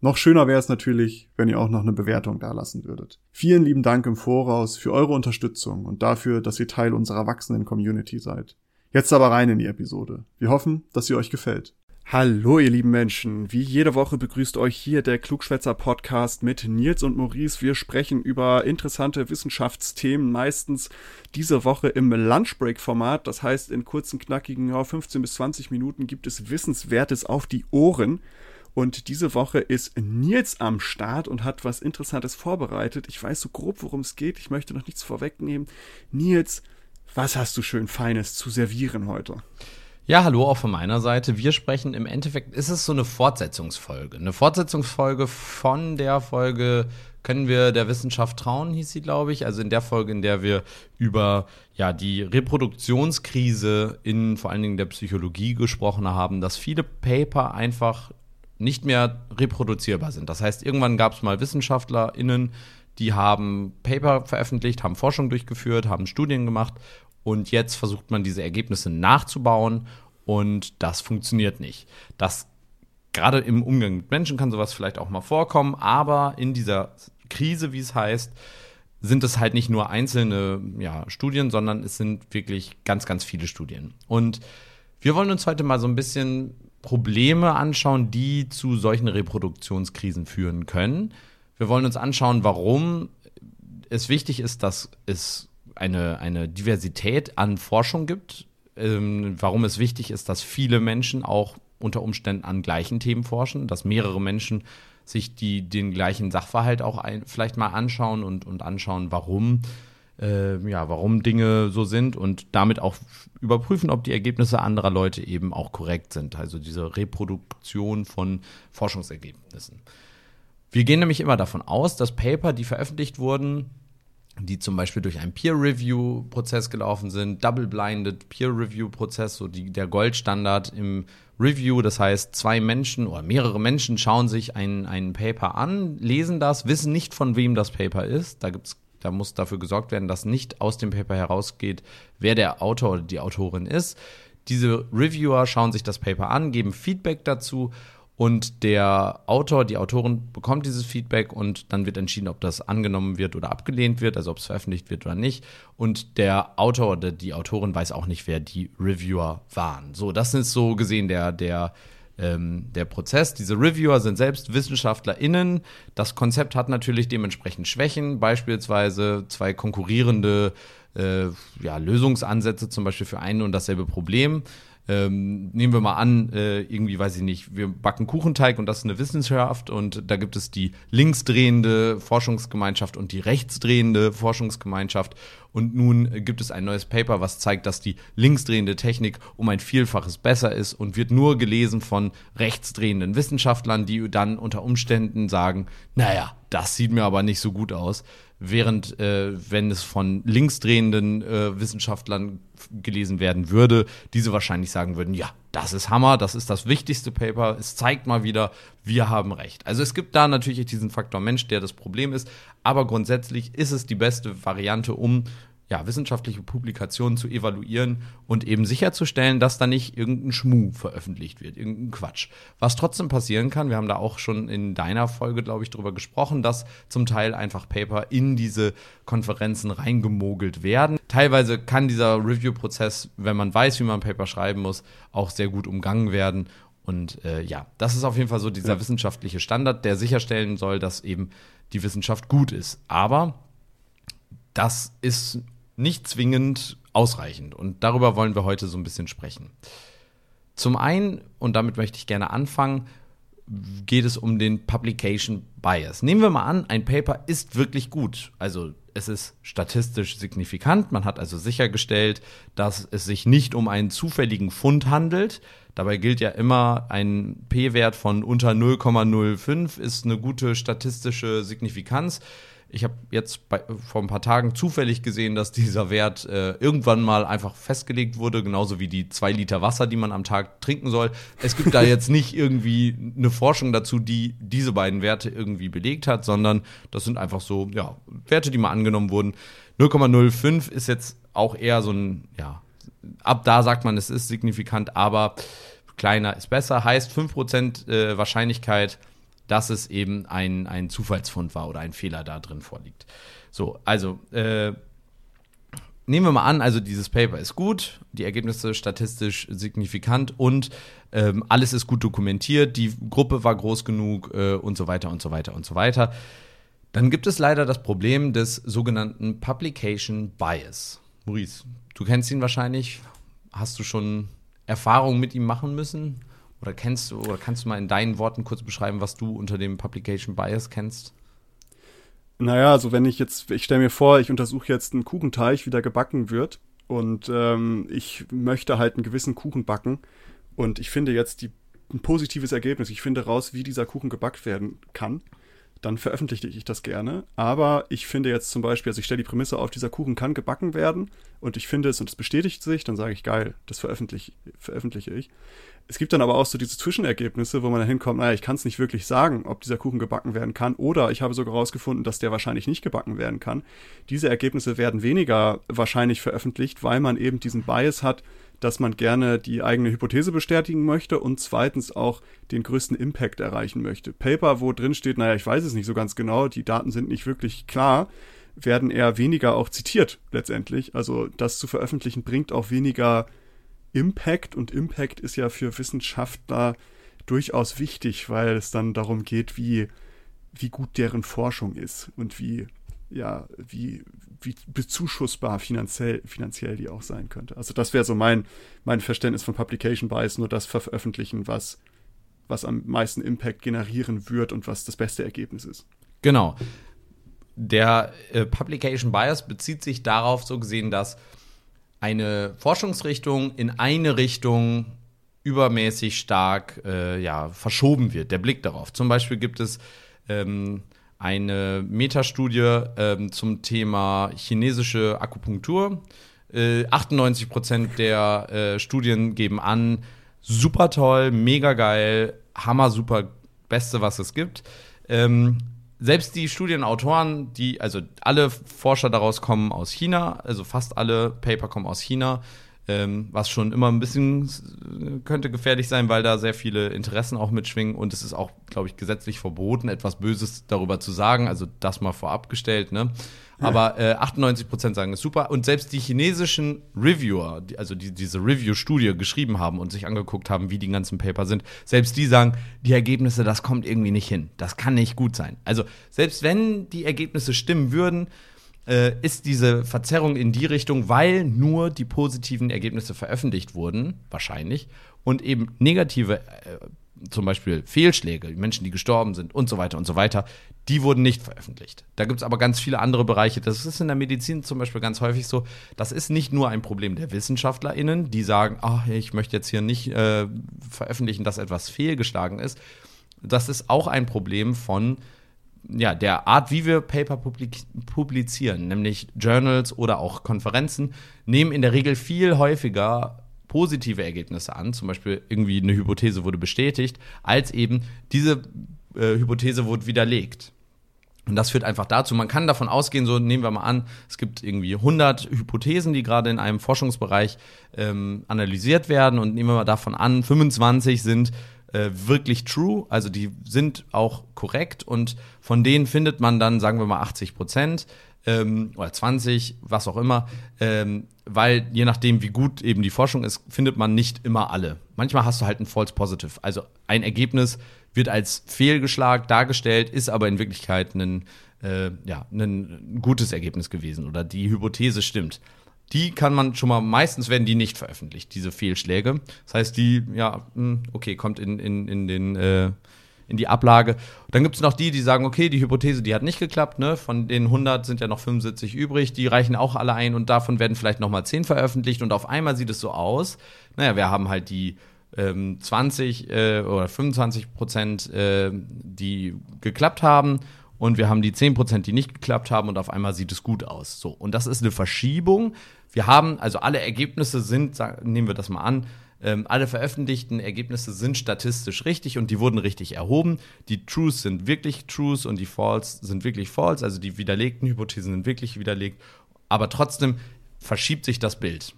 Noch schöner wäre es natürlich, wenn ihr auch noch eine Bewertung dalassen würdet. Vielen lieben Dank im Voraus für eure Unterstützung und dafür, dass ihr Teil unserer wachsenden Community seid. Jetzt aber rein in die Episode. Wir hoffen, dass sie euch gefällt. Hallo ihr lieben Menschen, wie jede Woche begrüßt euch hier der Klugschwätzer Podcast mit Nils und Maurice. Wir sprechen über interessante Wissenschaftsthemen, meistens diese Woche im Lunchbreak Format. Das heißt, in kurzen, knackigen ja, 15 bis 20 Minuten gibt es Wissenswertes auf die Ohren. Und diese Woche ist Nils am Start und hat was Interessantes vorbereitet. Ich weiß so grob, worum es geht. Ich möchte noch nichts vorwegnehmen. Nils, was hast du schön Feines zu servieren heute? Ja, hallo auch von meiner Seite. Wir sprechen im Endeffekt, ist es so eine Fortsetzungsfolge. Eine Fortsetzungsfolge von der Folge Können wir der Wissenschaft trauen, hieß sie, glaube ich. Also in der Folge, in der wir über ja, die Reproduktionskrise in vor allen Dingen der Psychologie gesprochen haben, dass viele Paper einfach nicht mehr reproduzierbar sind. Das heißt, irgendwann gab es mal WissenschaftlerInnen, die haben Paper veröffentlicht, haben Forschung durchgeführt, haben Studien gemacht und jetzt versucht man diese Ergebnisse nachzubauen und das funktioniert nicht. Das gerade im Umgang mit Menschen kann sowas vielleicht auch mal vorkommen, aber in dieser Krise, wie es heißt, sind es halt nicht nur einzelne ja, Studien, sondern es sind wirklich ganz, ganz viele Studien. Und wir wollen uns heute mal so ein bisschen Probleme anschauen, die zu solchen Reproduktionskrisen führen können. Wir wollen uns anschauen, warum es wichtig ist, dass es eine, eine Diversität an Forschung gibt, ähm, warum es wichtig ist, dass viele Menschen auch unter Umständen an gleichen Themen forschen, dass mehrere Menschen sich die, den gleichen Sachverhalt auch ein, vielleicht mal anschauen und, und anschauen, warum äh, ja, warum Dinge so sind und damit auch überprüfen, ob die Ergebnisse anderer Leute eben auch korrekt sind. Also diese Reproduktion von Forschungsergebnissen. Wir gehen nämlich immer davon aus, dass Paper, die veröffentlicht wurden, die zum Beispiel durch einen Peer-Review-Prozess gelaufen sind, Double-Blinded Peer-Review-Prozess, so die, der Goldstandard im Review. Das heißt, zwei Menschen oder mehrere Menschen schauen sich ein, ein Paper an, lesen das, wissen nicht, von wem das Paper ist. Da gibt es da muss dafür gesorgt werden, dass nicht aus dem Paper herausgeht, wer der Autor oder die Autorin ist. Diese Reviewer schauen sich das Paper an, geben Feedback dazu und der Autor, die Autorin bekommt dieses Feedback und dann wird entschieden, ob das angenommen wird oder abgelehnt wird, also ob es veröffentlicht wird oder nicht. Und der Autor oder die Autorin weiß auch nicht, wer die Reviewer waren. So, das ist so gesehen der, der ähm, der Prozess. Diese Reviewer sind selbst WissenschaftlerInnen. Das Konzept hat natürlich dementsprechend Schwächen, beispielsweise zwei konkurrierende äh, ja, Lösungsansätze zum Beispiel für ein und dasselbe Problem. Ähm, nehmen wir mal an, äh, irgendwie weiß ich nicht, wir backen Kuchenteig und das ist eine Wissenschaft und da gibt es die linksdrehende Forschungsgemeinschaft und die rechtsdrehende Forschungsgemeinschaft und nun gibt es ein neues Paper, was zeigt, dass die linksdrehende Technik um ein Vielfaches besser ist und wird nur gelesen von rechtsdrehenden Wissenschaftlern, die dann unter Umständen sagen, naja, das sieht mir aber nicht so gut aus während äh, wenn es von linksdrehenden äh, Wissenschaftlern gelesen werden würde, diese wahrscheinlich sagen würden, ja, das ist Hammer, das ist das wichtigste Paper, es zeigt mal wieder, wir haben recht. Also es gibt da natürlich diesen Faktor Mensch, der das Problem ist, aber grundsätzlich ist es die beste Variante, um ja, wissenschaftliche Publikationen zu evaluieren und eben sicherzustellen, dass da nicht irgendein Schmuh veröffentlicht wird, irgendein Quatsch. Was trotzdem passieren kann, wir haben da auch schon in deiner Folge, glaube ich, drüber gesprochen, dass zum Teil einfach Paper in diese Konferenzen reingemogelt werden. Teilweise kann dieser Review-Prozess, wenn man weiß, wie man Paper schreiben muss, auch sehr gut umgangen werden. Und äh, ja, das ist auf jeden Fall so dieser ja. wissenschaftliche Standard, der sicherstellen soll, dass eben die Wissenschaft gut ist. Aber das ist nicht zwingend ausreichend. Und darüber wollen wir heute so ein bisschen sprechen. Zum einen, und damit möchte ich gerne anfangen, geht es um den Publication Bias. Nehmen wir mal an, ein Paper ist wirklich gut. Also es ist statistisch signifikant. Man hat also sichergestellt, dass es sich nicht um einen zufälligen Fund handelt. Dabei gilt ja immer, ein P-Wert von unter 0,05 ist eine gute statistische Signifikanz. Ich habe jetzt bei, vor ein paar Tagen zufällig gesehen, dass dieser Wert äh, irgendwann mal einfach festgelegt wurde, genauso wie die zwei Liter Wasser, die man am Tag trinken soll. Es gibt da jetzt nicht irgendwie eine Forschung dazu, die diese beiden Werte irgendwie belegt hat, sondern das sind einfach so ja, Werte, die mal angenommen wurden. 0,05 ist jetzt auch eher so ein, ja, ab da sagt man, es ist signifikant, aber kleiner ist besser. Heißt 5% äh, Wahrscheinlichkeit, dass es eben ein, ein Zufallsfund war oder ein Fehler da drin vorliegt. So, also äh, nehmen wir mal an, also dieses Paper ist gut, die Ergebnisse statistisch signifikant und ähm, alles ist gut dokumentiert, die Gruppe war groß genug äh, und so weiter und so weiter und so weiter. Dann gibt es leider das Problem des sogenannten Publication Bias. Maurice, du kennst ihn wahrscheinlich. Hast du schon Erfahrungen mit ihm machen müssen? Oder kennst du oder kannst du mal in deinen Worten kurz beschreiben, was du unter dem Publication Bias kennst? Naja, also wenn ich jetzt, ich stelle mir vor, ich untersuche jetzt einen Kuchenteig, wie der gebacken wird und ähm, ich möchte halt einen gewissen Kuchen backen und ich finde jetzt die, ein positives Ergebnis. Ich finde raus, wie dieser Kuchen gebackt werden kann dann veröffentliche ich das gerne. Aber ich finde jetzt zum Beispiel, also ich stelle die Prämisse auf, dieser Kuchen kann gebacken werden und ich finde es und es bestätigt sich, dann sage ich, geil, das veröffentliche, veröffentliche ich. Es gibt dann aber auch so diese Zwischenergebnisse, wo man dann hinkommt, naja, ich kann es nicht wirklich sagen, ob dieser Kuchen gebacken werden kann oder ich habe sogar herausgefunden, dass der wahrscheinlich nicht gebacken werden kann. Diese Ergebnisse werden weniger wahrscheinlich veröffentlicht, weil man eben diesen Bias hat, dass man gerne die eigene Hypothese bestätigen möchte und zweitens auch den größten Impact erreichen möchte. Paper, wo drin steht, naja, ich weiß es nicht so ganz genau, die Daten sind nicht wirklich klar, werden eher weniger auch zitiert letztendlich. Also das zu veröffentlichen bringt auch weniger Impact und Impact ist ja für Wissenschaftler durchaus wichtig, weil es dann darum geht, wie, wie gut deren Forschung ist und wie, ja, wie, wie bezuschussbar finanziell, finanziell die auch sein könnte. Also das wäre so mein, mein Verständnis von Publication Bias, nur das veröffentlichen, was, was am meisten Impact generieren wird und was das beste Ergebnis ist. Genau. Der äh, Publication Bias bezieht sich darauf, so gesehen, dass eine Forschungsrichtung in eine Richtung übermäßig stark äh, ja, verschoben wird, der Blick darauf. Zum Beispiel gibt es ähm, eine Metastudie ähm, zum Thema chinesische Akupunktur. Äh, 98 Prozent der äh, Studien geben an, super toll, mega geil, hammer super, beste, was es gibt. Ähm, selbst die Studienautoren, die, also alle Forscher daraus kommen aus China, also fast alle Paper kommen aus China, ähm, was schon immer ein bisschen könnte gefährlich sein, weil da sehr viele Interessen auch mitschwingen und es ist auch, glaube ich, gesetzlich verboten, etwas Böses darüber zu sagen. Also das mal vorab gestellt, ne? Aber äh, 98 Prozent sagen es super. Und selbst die chinesischen Reviewer, die, also die diese Review-Studie geschrieben haben und sich angeguckt haben, wie die ganzen Paper sind, selbst die sagen, die Ergebnisse, das kommt irgendwie nicht hin. Das kann nicht gut sein. Also selbst wenn die Ergebnisse stimmen würden, äh, ist diese Verzerrung in die Richtung, weil nur die positiven Ergebnisse veröffentlicht wurden, wahrscheinlich, und eben negative, äh, zum Beispiel Fehlschläge, Menschen, die gestorben sind und so weiter und so weiter, die wurden nicht veröffentlicht. Da gibt es aber ganz viele andere Bereiche. Das ist in der Medizin zum Beispiel ganz häufig so. Das ist nicht nur ein Problem der WissenschaftlerInnen, die sagen, ach, ich möchte jetzt hier nicht äh, veröffentlichen, dass etwas fehlgeschlagen ist. Das ist auch ein Problem von ja, der Art, wie wir Paper publizieren, nämlich Journals oder auch Konferenzen, nehmen in der Regel viel häufiger positive Ergebnisse an, zum Beispiel irgendwie eine Hypothese wurde bestätigt, als eben diese äh, Hypothese wurde widerlegt. Und das führt einfach dazu, man kann davon ausgehen, so nehmen wir mal an, es gibt irgendwie 100 Hypothesen, die gerade in einem Forschungsbereich ähm, analysiert werden und nehmen wir mal davon an, 25 sind äh, wirklich true, also die sind auch korrekt und von denen findet man dann, sagen wir mal, 80 Prozent ähm, oder 20, was auch immer, ähm, weil je nachdem, wie gut eben die Forschung ist, findet man nicht immer alle. Manchmal hast du halt ein False Positive, also ein Ergebnis wird als fehlgeschlagen dargestellt, ist aber in Wirklichkeit ein, äh, ja, ein gutes Ergebnis gewesen oder die Hypothese stimmt die kann man schon mal, meistens werden die nicht veröffentlicht, diese Fehlschläge. Das heißt, die, ja, hm, okay, kommt in, in, in den, äh, in die Ablage. Dann gibt es noch die, die sagen, okay, die Hypothese, die hat nicht geklappt, ne? Von den 100 sind ja noch 75 übrig, die reichen auch alle ein und davon werden vielleicht noch mal 10 veröffentlicht und auf einmal sieht es so aus, naja, wir haben halt die ähm, 20 äh, oder 25 Prozent, äh, die geklappt haben und wir haben die 10%, die nicht geklappt haben und auf einmal sieht es gut aus. So, und das ist eine Verschiebung. Wir haben, also alle Ergebnisse sind, nehmen wir das mal an, ähm, alle veröffentlichten Ergebnisse sind statistisch richtig und die wurden richtig erhoben. Die Truths sind wirklich Truths und die False sind wirklich False, also die widerlegten Hypothesen sind wirklich widerlegt. Aber trotzdem verschiebt sich das Bild.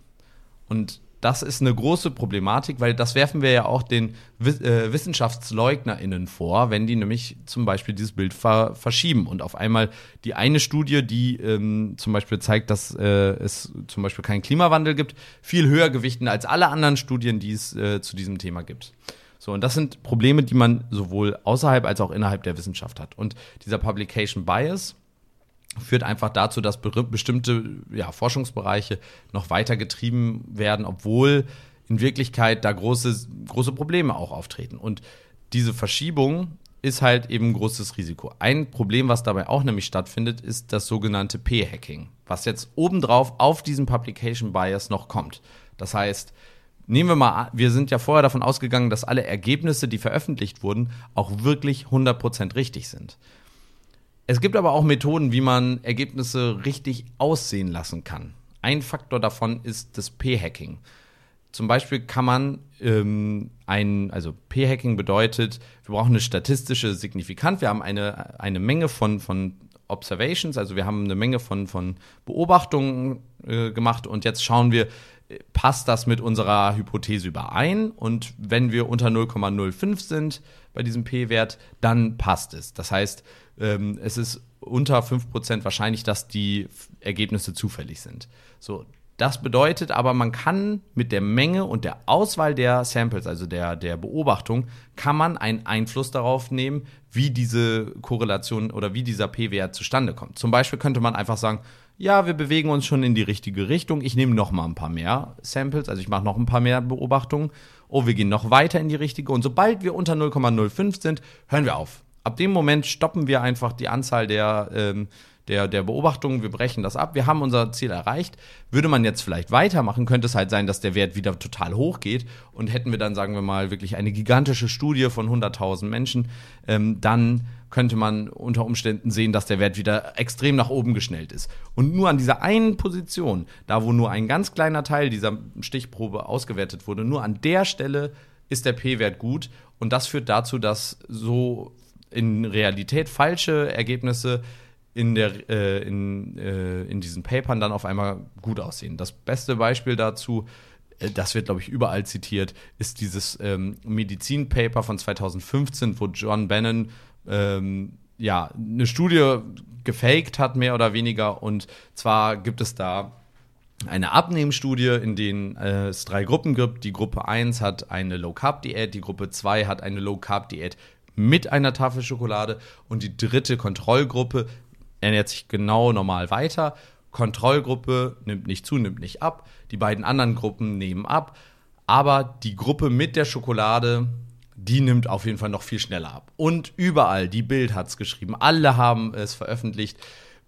Und das ist eine große Problematik, weil das werfen wir ja auch den äh, WissenschaftleugnerInnen vor, wenn die nämlich zum Beispiel dieses Bild ver verschieben und auf einmal die eine Studie, die ähm, zum Beispiel zeigt, dass äh, es zum Beispiel keinen Klimawandel gibt, viel höher gewichten als alle anderen Studien, die es äh, zu diesem Thema gibt. So, und das sind Probleme, die man sowohl außerhalb als auch innerhalb der Wissenschaft hat. Und dieser Publication Bias, führt einfach dazu, dass bestimmte ja, Forschungsbereiche noch weiter getrieben werden, obwohl in Wirklichkeit da große, große Probleme auch auftreten. Und diese Verschiebung ist halt eben ein großes Risiko. Ein Problem, was dabei auch nämlich stattfindet, ist das sogenannte P-Hacking, was jetzt obendrauf auf diesen Publication Bias noch kommt. Das heißt, nehmen wir mal, wir sind ja vorher davon ausgegangen, dass alle Ergebnisse, die veröffentlicht wurden, auch wirklich 100% richtig sind. Es gibt aber auch Methoden, wie man Ergebnisse richtig aussehen lassen kann. Ein Faktor davon ist das P-Hacking. Zum Beispiel kann man ähm, ein, also P-Hacking bedeutet, wir brauchen eine statistische Signifikanz. Wir haben eine, eine Menge von, von Observations, also wir haben eine Menge von, von Beobachtungen äh, gemacht und jetzt schauen wir, passt das mit unserer Hypothese überein? Und wenn wir unter 0,05 sind bei diesem P-Wert, dann passt es. Das heißt, ähm, es ist unter 5% wahrscheinlich, dass die Ergebnisse zufällig sind. So, das bedeutet aber, man kann mit der Menge und der Auswahl der Samples, also der, der Beobachtung, kann man einen Einfluss darauf nehmen, wie diese Korrelation oder wie dieser P-Wert zustande kommt. Zum Beispiel könnte man einfach sagen, ja, wir bewegen uns schon in die richtige Richtung. Ich nehme noch mal ein paar mehr Samples, also ich mache noch ein paar mehr Beobachtungen. Oh, wir gehen noch weiter in die richtige. Und sobald wir unter 0,05 sind, hören wir auf. Ab dem Moment stoppen wir einfach die Anzahl der, ähm, der, der Beobachtungen. Wir brechen das ab. Wir haben unser Ziel erreicht. Würde man jetzt vielleicht weitermachen, könnte es halt sein, dass der Wert wieder total hoch geht. Und hätten wir dann, sagen wir mal, wirklich eine gigantische Studie von 100.000 Menschen, ähm, dann könnte man unter Umständen sehen, dass der Wert wieder extrem nach oben geschnellt ist. Und nur an dieser einen Position, da wo nur ein ganz kleiner Teil dieser Stichprobe ausgewertet wurde, nur an der Stelle ist der P-Wert gut. Und das führt dazu, dass so in Realität falsche Ergebnisse in, der, äh, in, äh, in diesen Papern dann auf einmal gut aussehen. Das beste Beispiel dazu äh, das wird, glaube ich, überall zitiert, ist dieses ähm, Medizinpaper von 2015, wo John Bannon ähm, ja, eine Studie gefaked hat, mehr oder weniger. Und zwar gibt es da eine Abnehmstudie, in denen äh, es drei Gruppen gibt. Die Gruppe 1 hat eine Low-Carb-Diät, die Gruppe 2 hat eine Low-Carb-Diät mit einer Tafel Schokolade und die dritte Kontrollgruppe ernährt sich genau normal weiter. Kontrollgruppe nimmt nicht zu, nimmt nicht ab. Die beiden anderen Gruppen nehmen ab. Aber die Gruppe mit der Schokolade die nimmt auf jeden Fall noch viel schneller ab. Und überall, die Bild hat es geschrieben, alle haben es veröffentlicht.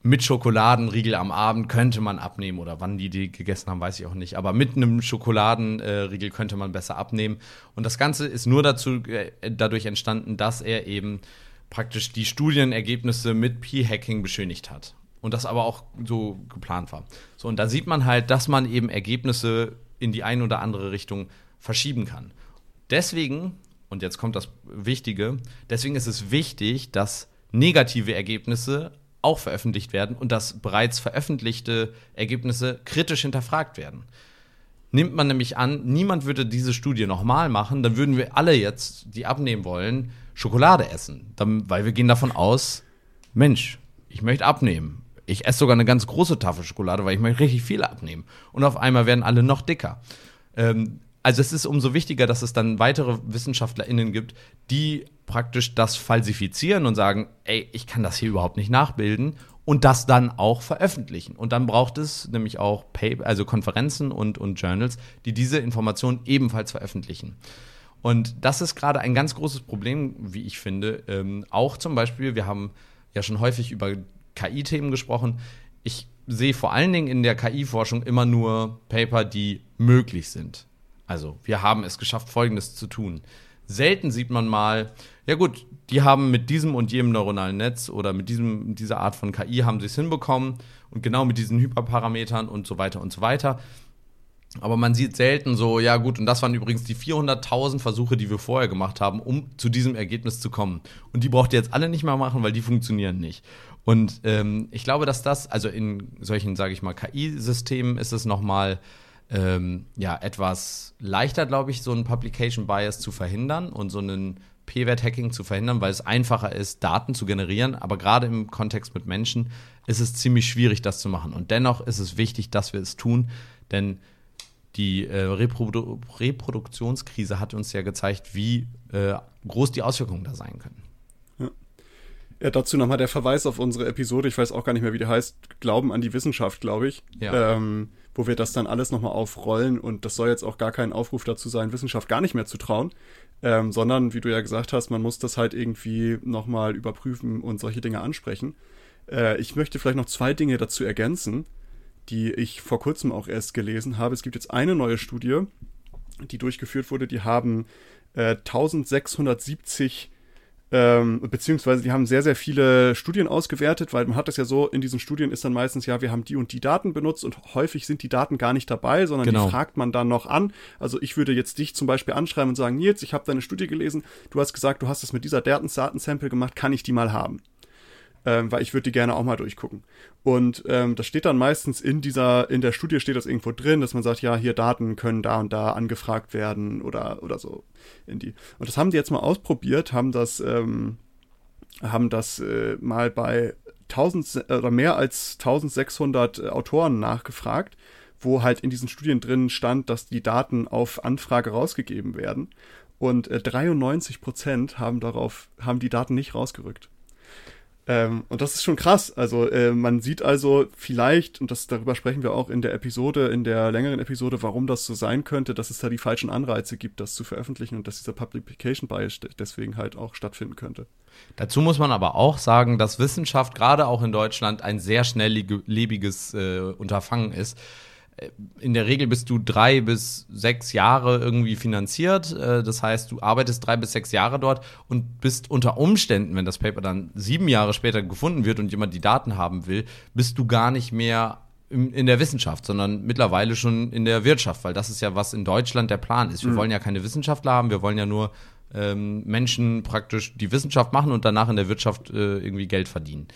Mit Schokoladenriegel am Abend könnte man abnehmen oder wann die die gegessen haben, weiß ich auch nicht. Aber mit einem Schokoladenriegel könnte man besser abnehmen. Und das Ganze ist nur dazu, äh, dadurch entstanden, dass er eben praktisch die Studienergebnisse mit P-Hacking beschönigt hat. Und das aber auch so geplant war. So, und da sieht man halt, dass man eben Ergebnisse in die eine oder andere Richtung verschieben kann. Deswegen und jetzt kommt das Wichtige, deswegen ist es wichtig, dass negative Ergebnisse auch veröffentlicht werden und dass bereits veröffentlichte Ergebnisse kritisch hinterfragt werden. Nimmt man nämlich an, niemand würde diese Studie nochmal machen, dann würden wir alle jetzt, die abnehmen wollen, Schokolade essen. Dann, weil wir gehen davon aus, Mensch, ich möchte abnehmen. Ich esse sogar eine ganz große Tafel Schokolade, weil ich möchte richtig viel abnehmen. Und auf einmal werden alle noch dicker. Ähm, also es ist umso wichtiger, dass es dann weitere WissenschaftlerInnen gibt, die praktisch das falsifizieren und sagen, ey, ich kann das hier überhaupt nicht nachbilden und das dann auch veröffentlichen. Und dann braucht es nämlich auch Paper, also Konferenzen und, und Journals, die diese Informationen ebenfalls veröffentlichen. Und das ist gerade ein ganz großes Problem, wie ich finde. Ähm, auch zum Beispiel, wir haben ja schon häufig über KI-Themen gesprochen. Ich sehe vor allen Dingen in der KI-Forschung immer nur Paper, die möglich sind. Also, wir haben es geschafft, Folgendes zu tun. selten sieht man mal, ja gut, die haben mit diesem und jenem neuronalen Netz oder mit diesem, dieser Art von KI haben sie es hinbekommen und genau mit diesen Hyperparametern und so weiter und so weiter. Aber man sieht selten so, ja gut, und das waren übrigens die 400.000 Versuche, die wir vorher gemacht haben, um zu diesem Ergebnis zu kommen. Und die braucht ihr jetzt alle nicht mehr machen, weil die funktionieren nicht. Und ähm, ich glaube, dass das, also in solchen, sage ich mal, KI-Systemen ist es nochmal ähm, ja, etwas leichter, glaube ich, so einen Publication Bias zu verhindern und so einen P-Wert-Hacking zu verhindern, weil es einfacher ist, Daten zu generieren. Aber gerade im Kontext mit Menschen ist es ziemlich schwierig, das zu machen. Und dennoch ist es wichtig, dass wir es tun, denn die äh, Reprodu Reproduktionskrise hat uns ja gezeigt, wie äh, groß die Auswirkungen da sein können. Ja. dazu nochmal der Verweis auf unsere Episode, ich weiß auch gar nicht mehr, wie die heißt, Glauben an die Wissenschaft, glaube ich. Ja. Ähm, wo wir das dann alles nochmal aufrollen und das soll jetzt auch gar kein Aufruf dazu sein, Wissenschaft gar nicht mehr zu trauen, ähm, sondern, wie du ja gesagt hast, man muss das halt irgendwie nochmal überprüfen und solche Dinge ansprechen. Äh, ich möchte vielleicht noch zwei Dinge dazu ergänzen die ich vor kurzem auch erst gelesen habe. Es gibt jetzt eine neue Studie, die durchgeführt wurde. Die haben äh, 1670 ähm, beziehungsweise die haben sehr, sehr viele Studien ausgewertet, weil man hat das ja so, in diesen Studien ist dann meistens, ja, wir haben die und die Daten benutzt und häufig sind die Daten gar nicht dabei, sondern genau. die fragt man dann noch an. Also ich würde jetzt dich zum Beispiel anschreiben und sagen, Nils, ich habe deine Studie gelesen, du hast gesagt, du hast das mit dieser Datensample gemacht, kann ich die mal haben? Ähm, weil ich würde die gerne auch mal durchgucken. Und ähm, das steht dann meistens in dieser, in der Studie steht das irgendwo drin, dass man sagt, ja, hier Daten können da und da angefragt werden oder, oder so in die. Und das haben die jetzt mal ausprobiert, haben das, ähm, haben das äh, mal bei 1000 oder mehr als 1600 äh, Autoren nachgefragt, wo halt in diesen Studien drin stand, dass die Daten auf Anfrage rausgegeben werden. Und äh, 93 Prozent haben darauf, haben die Daten nicht rausgerückt. Ähm, und das ist schon krass. Also äh, man sieht also vielleicht, und das darüber sprechen wir auch in der Episode, in der längeren Episode, warum das so sein könnte, dass es da die falschen Anreize gibt, das zu veröffentlichen und dass dieser Publication Bias deswegen halt auch stattfinden könnte. Dazu muss man aber auch sagen, dass Wissenschaft gerade auch in Deutschland ein sehr schnelllebiges äh, Unterfangen ist. Äh, in der Regel bist du drei bis sechs Jahre irgendwie finanziert. Äh, das heißt, du arbeitest drei bis sechs Jahre dort und bist unter Umständen, wenn das Paper dann sieben Jahre später gefunden wird und jemand die Daten haben will, bist du gar nicht mehr in der Wissenschaft, sondern mittlerweile schon in der Wirtschaft, weil das ist ja, was in Deutschland der Plan ist. Wir mhm. wollen ja keine Wissenschaftler haben, wir wollen ja nur ähm, Menschen praktisch die Wissenschaft machen und danach in der Wirtschaft äh, irgendwie Geld verdienen.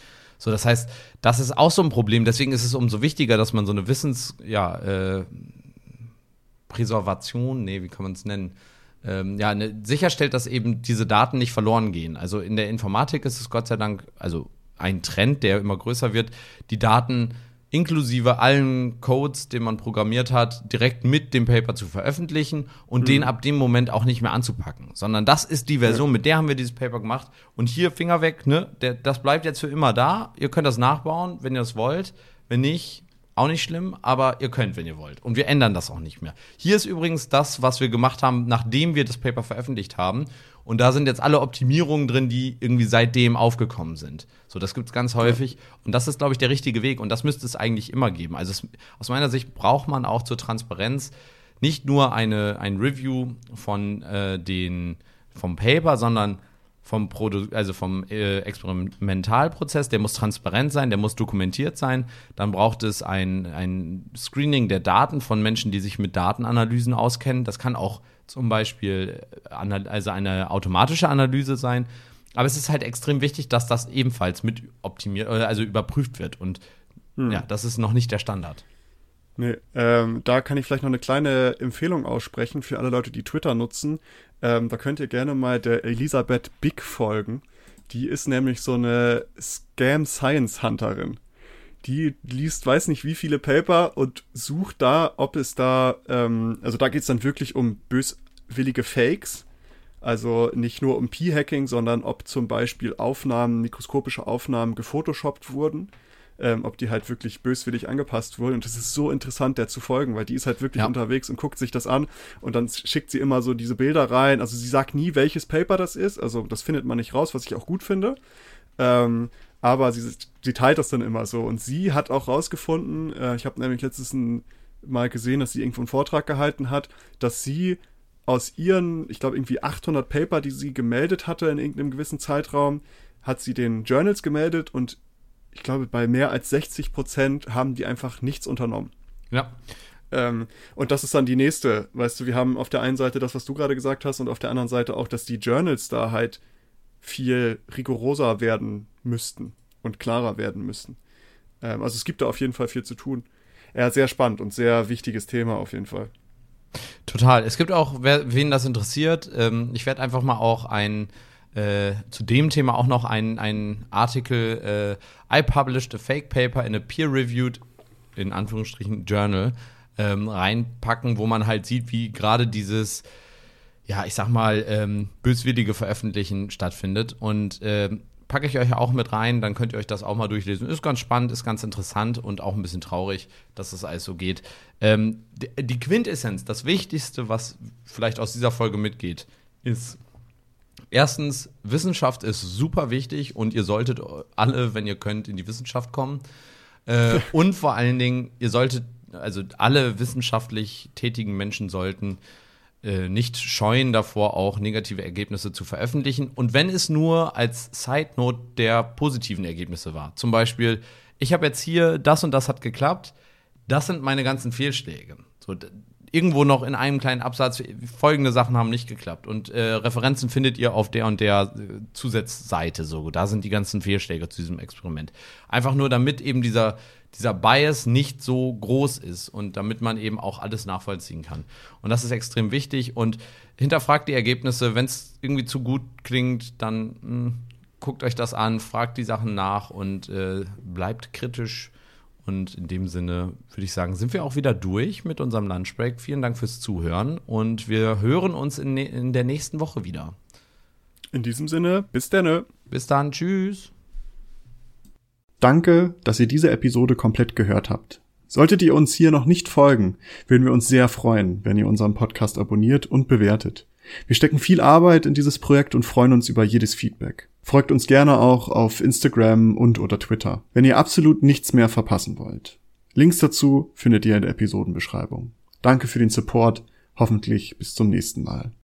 So, das heißt, das ist auch so ein Problem. Deswegen ist es umso wichtiger, dass man so eine Wissens, ja, äh, Präservation, nee, wie kann man es nennen? Ähm, ja, ne, sicherstellt, dass eben diese Daten nicht verloren gehen. Also in der Informatik ist es Gott sei Dank, also ein Trend, der immer größer wird, die Daten inklusive allen Codes, den man programmiert hat, direkt mit dem Paper zu veröffentlichen und mhm. den ab dem Moment auch nicht mehr anzupacken, sondern das ist die Version, mit der haben wir dieses Paper gemacht und hier Finger weg, ne, der, das bleibt jetzt für immer da. Ihr könnt das nachbauen, wenn ihr das wollt. Wenn nicht, auch nicht schlimm, aber ihr könnt, wenn ihr wollt. Und wir ändern das auch nicht mehr. Hier ist übrigens das, was wir gemacht haben, nachdem wir das Paper veröffentlicht haben. Und da sind jetzt alle Optimierungen drin, die irgendwie seitdem aufgekommen sind. So, das gibt es ganz häufig. Und das ist, glaube ich, der richtige Weg. Und das müsste es eigentlich immer geben. Also es, aus meiner Sicht braucht man auch zur Transparenz nicht nur eine, ein Review von äh, den, vom Paper, sondern vom Produ also vom äh, Experimentalprozess, der muss transparent sein, der muss dokumentiert sein. Dann braucht es ein, ein Screening der Daten von Menschen, die sich mit Datenanalysen auskennen. Das kann auch zum Beispiel äh, also eine automatische Analyse sein. Aber es ist halt extrem wichtig, dass das ebenfalls mit optimiert, äh, also überprüft wird. Und hm. ja, das ist noch nicht der Standard. Nee, ähm, da kann ich vielleicht noch eine kleine Empfehlung aussprechen für alle Leute, die Twitter nutzen. Ähm, da könnt ihr gerne mal der Elisabeth Big folgen. Die ist nämlich so eine Scam Science Hunterin die liest weiß nicht wie viele Paper und sucht da, ob es da, ähm, also da geht es dann wirklich um böswillige Fakes. Also nicht nur um P-Hacking, sondern ob zum Beispiel Aufnahmen, mikroskopische Aufnahmen gefotoshoppt wurden. Ähm, ob die halt wirklich böswillig angepasst wurden. Und das ist so interessant, der zu folgen, weil die ist halt wirklich ja. unterwegs und guckt sich das an und dann schickt sie immer so diese Bilder rein. Also sie sagt nie, welches Paper das ist. Also das findet man nicht raus, was ich auch gut finde. Ähm, aber sie, sie teilt das dann immer so. Und sie hat auch rausgefunden, äh, ich habe nämlich letztes Mal gesehen, dass sie irgendwo einen Vortrag gehalten hat, dass sie aus ihren, ich glaube irgendwie 800 Paper, die sie gemeldet hatte in irgendeinem gewissen Zeitraum, hat sie den Journals gemeldet und ich glaube, bei mehr als 60 Prozent haben die einfach nichts unternommen. Ja. Ähm, und das ist dann die nächste. Weißt du, wir haben auf der einen Seite das, was du gerade gesagt hast, und auf der anderen Seite auch, dass die Journals da halt viel rigoroser werden müssten und klarer werden müssten. Ähm, also es gibt da auf jeden Fall viel zu tun. Ja, sehr spannend und sehr wichtiges Thema auf jeden Fall. Total. Es gibt auch, wer, wen das interessiert, ähm, ich werde einfach mal auch ein äh, zu dem Thema auch noch ein, Artikel, äh, I published a fake paper in a peer-reviewed, in Anführungsstrichen, Journal ähm, reinpacken, wo man halt sieht, wie gerade dieses, ja, ich sag mal, ähm, böswillige Veröffentlichen stattfindet. Und ähm, packe ich euch auch mit rein, dann könnt ihr euch das auch mal durchlesen. Ist ganz spannend, ist ganz interessant und auch ein bisschen traurig, dass das alles so geht. Ähm, die, Quintessenz, das Wichtigste, was vielleicht aus dieser Folge mitgeht, ist erstens, Wissenschaft ist super wichtig und ihr solltet alle, wenn ihr könnt, in die Wissenschaft kommen. Äh, und vor allen Dingen, ihr solltet, also alle wissenschaftlich tätigen Menschen sollten äh, nicht scheuen davor, auch negative Ergebnisse zu veröffentlichen. Und wenn es nur als Side Note der positiven Ergebnisse war. Zum Beispiel, ich habe jetzt hier, das und das hat geklappt, das sind meine ganzen Fehlschläge. So, irgendwo noch in einem kleinen Absatz, folgende Sachen haben nicht geklappt. Und äh, Referenzen findet ihr auf der und der äh, Zusatzseite so. Da sind die ganzen Fehlschläge zu diesem Experiment. Einfach nur, damit eben dieser, dieser Bias nicht so groß ist und damit man eben auch alles nachvollziehen kann. Und das ist extrem wichtig. Und hinterfragt die Ergebnisse. Wenn es irgendwie zu gut klingt, dann mh, hm, guckt euch das an, fragt die Sachen nach und äh, bleibt kritisch und in dem Sinne würde ich sagen, sind wir auch wieder durch mit unserem Lunchbreak. Vielen Dank fürs Zuhören und wir hören uns in, in der nächsten Woche wieder. In diesem Sinne, bis dann. Bis dann, tschüss. Danke, dass ihr diese Episode komplett gehört habt. Solltet ihr uns hier noch nicht folgen, würden wir uns sehr freuen, wenn ihr unseren Podcast abonniert und bewertet. Wir stecken viel Arbeit in dieses Projekt und freuen uns über jedes Feedback. Folgt uns gerne auch auf Instagram und oder Twitter, wenn ihr absolut nichts mehr verpassen wollt. Links dazu findet ihr in der Episodenbeschreibung. Danke für den Support, hoffentlich bis zum nächsten Mal.